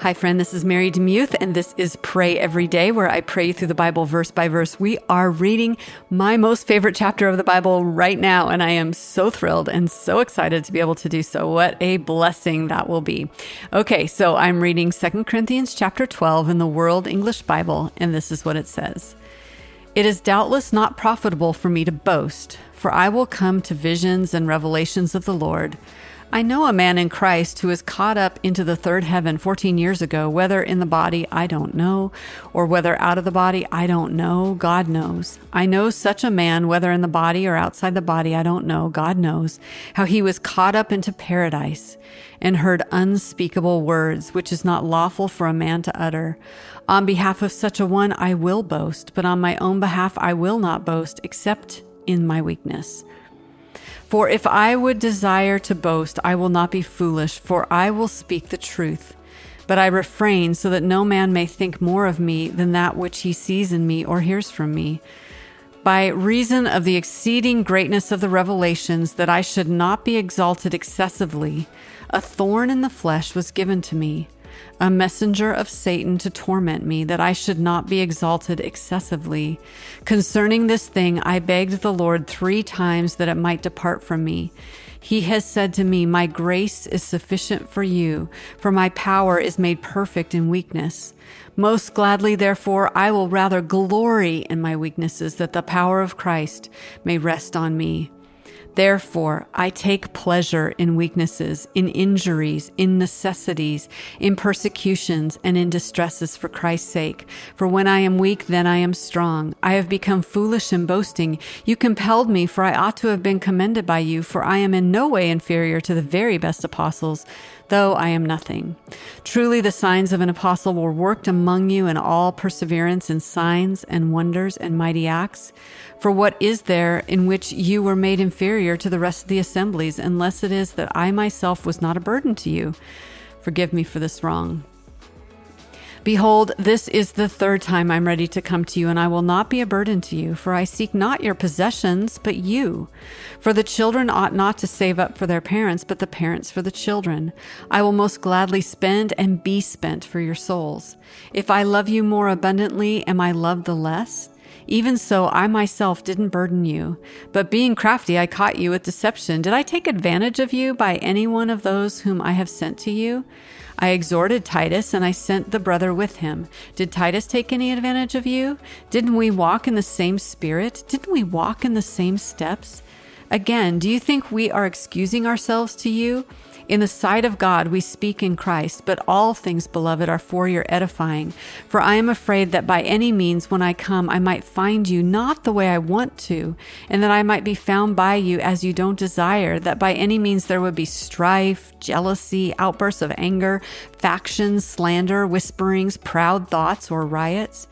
Hi, friend. This is Mary DeMuth, and this is Pray Every Day, where I pray through the Bible verse by verse. We are reading my most favorite chapter of the Bible right now, and I am so thrilled and so excited to be able to do so. What a blessing that will be. Okay, so I'm reading 2 Corinthians chapter 12 in the World English Bible, and this is what it says. It is doubtless not profitable for me to boast, for I will come to visions and revelations of the Lord. I know a man in Christ who was caught up into the third heaven 14 years ago, whether in the body, I don't know, or whether out of the body, I don't know. God knows. I know such a man, whether in the body or outside the body, I don't know. God knows how he was caught up into paradise and heard unspeakable words, which is not lawful for a man to utter. On behalf of such a one, I will boast, but on my own behalf, I will not boast, except in my weakness. For if I would desire to boast, I will not be foolish, for I will speak the truth. But I refrain so that no man may think more of me than that which he sees in me or hears from me. By reason of the exceeding greatness of the revelations, that I should not be exalted excessively, a thorn in the flesh was given to me a messenger of Satan to torment me, that I should not be exalted excessively. Concerning this thing, I begged the Lord three times that it might depart from me. He has said to me, My grace is sufficient for you, for my power is made perfect in weakness. Most gladly, therefore, I will rather glory in my weaknesses, that the power of Christ may rest on me. Therefore, I take pleasure in weaknesses, in injuries, in necessities, in persecutions, and in distresses for Christ's sake. For when I am weak, then I am strong. I have become foolish in boasting. You compelled me, for I ought to have been commended by you, for I am in no way inferior to the very best apostles though I am nothing. Truly, the signs of an apostle were worked among you in all perseverance in signs and wonders and mighty acts. For what is there in which you were made inferior to the rest of the assemblies, unless it is that I myself was not a burden to you? Forgive me for this wrong. Behold, this is the third time I'm ready to come to you, and I will not be a burden to you, for I seek not your possessions, but you. For the children ought not to save up for their parents, but the parents for the children. I will most gladly spend and be spent for your souls. If I love you more abundantly, am I loved the less? Even so, I myself didn't burden you, but being crafty, I caught you with deception. Did I take advantage of you by any one of those whom I have sent to you? I exhorted Titus and I sent the brother with him. Did Titus take any advantage of you? Didn't we walk in the same spirit? Didn't we walk in the same steps? Again, do you think we are excusing ourselves to you? In the sight of God, we speak in Christ, but all things, beloved, are for your edifying. For I am afraid that by any means, when I come, I might find you not the way I want to, and that I might be found by you as you don't desire, that by any means there would be strife, jealousy, outbursts of anger, factions, slander, whisperings, proud thoughts, or riots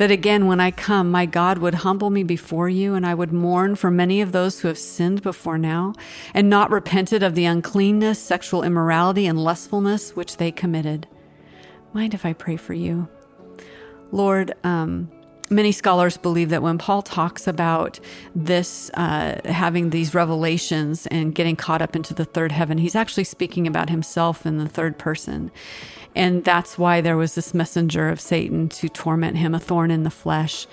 that again, when I come, my God would humble me before you, and I would mourn for many of those who have sinned before now, and not repented of the uncleanness, sexual immorality, and lustfulness which they committed. Mind if I pray for you? Lord, um, many scholars believe that when Paul talks about this, uh, having these revelations and getting caught up into the third heaven, he's actually speaking about himself in the third person. And that's why there was this messenger of Satan to torment him, a thorn in the flesh.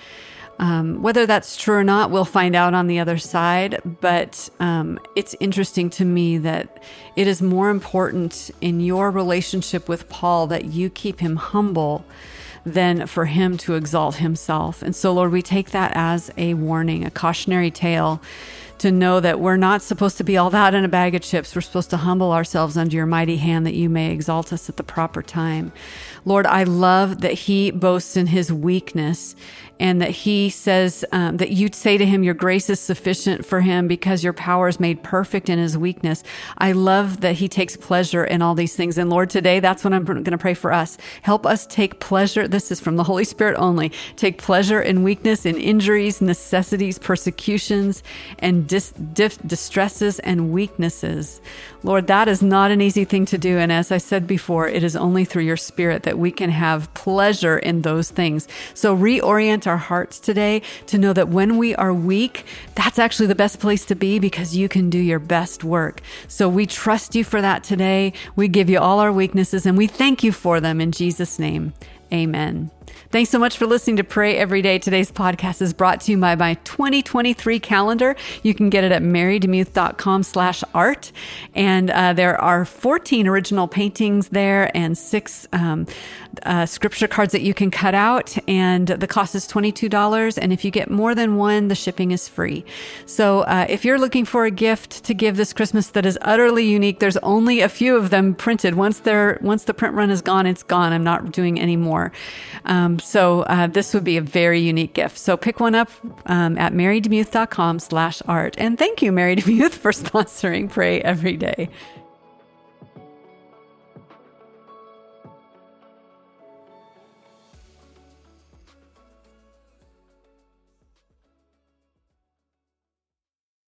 Um, whether that's true or not, we'll find out on the other side. But um, it's interesting to me that it is more important in your relationship with Paul that you keep him humble than for him to exalt himself. And so, Lord, we take that as a warning, a cautionary tale to know that we're not supposed to be all that in a bag of chips. We're supposed to humble ourselves under your mighty hand that you may exalt us at the proper time. Lord, I love that he boasts in his weakness and that he says um, that you'd say to him, Your grace is sufficient for him because your power is made perfect in his weakness. I love that he takes pleasure in all these things. And Lord, today, that's what I'm going to pray for us. Help us take pleasure. This is from the Holy Spirit only. Take pleasure in weakness, in injuries, necessities, persecutions, and dis- dif- distresses and weaknesses. Lord, that is not an easy thing to do. And as I said before, it is only through your spirit that we can have pleasure in those things. So reorient our hearts today to know that when we are weak, that's actually the best place to be because you can do your best work. So we trust you for that today. We give you all our weaknesses and we thank you for them in Jesus' name. Amen. Thanks so much for listening to Pray Every Day. Today's podcast is brought to you by my 2023 calendar. You can get it at marydemuth.com slash art. And uh, there are 14 original paintings there and six um, uh, scripture cards that you can cut out. And the cost is $22. And if you get more than one, the shipping is free. So uh, if you're looking for a gift to give this Christmas that is utterly unique, there's only a few of them printed. Once they're, once the print run is gone, it's gone. I'm not doing any more. Um, so uh, this would be a very unique gift. So pick one up um, at marydemuth.com slash art. And thank you, Mary DeMuth, for sponsoring Pray Every Day.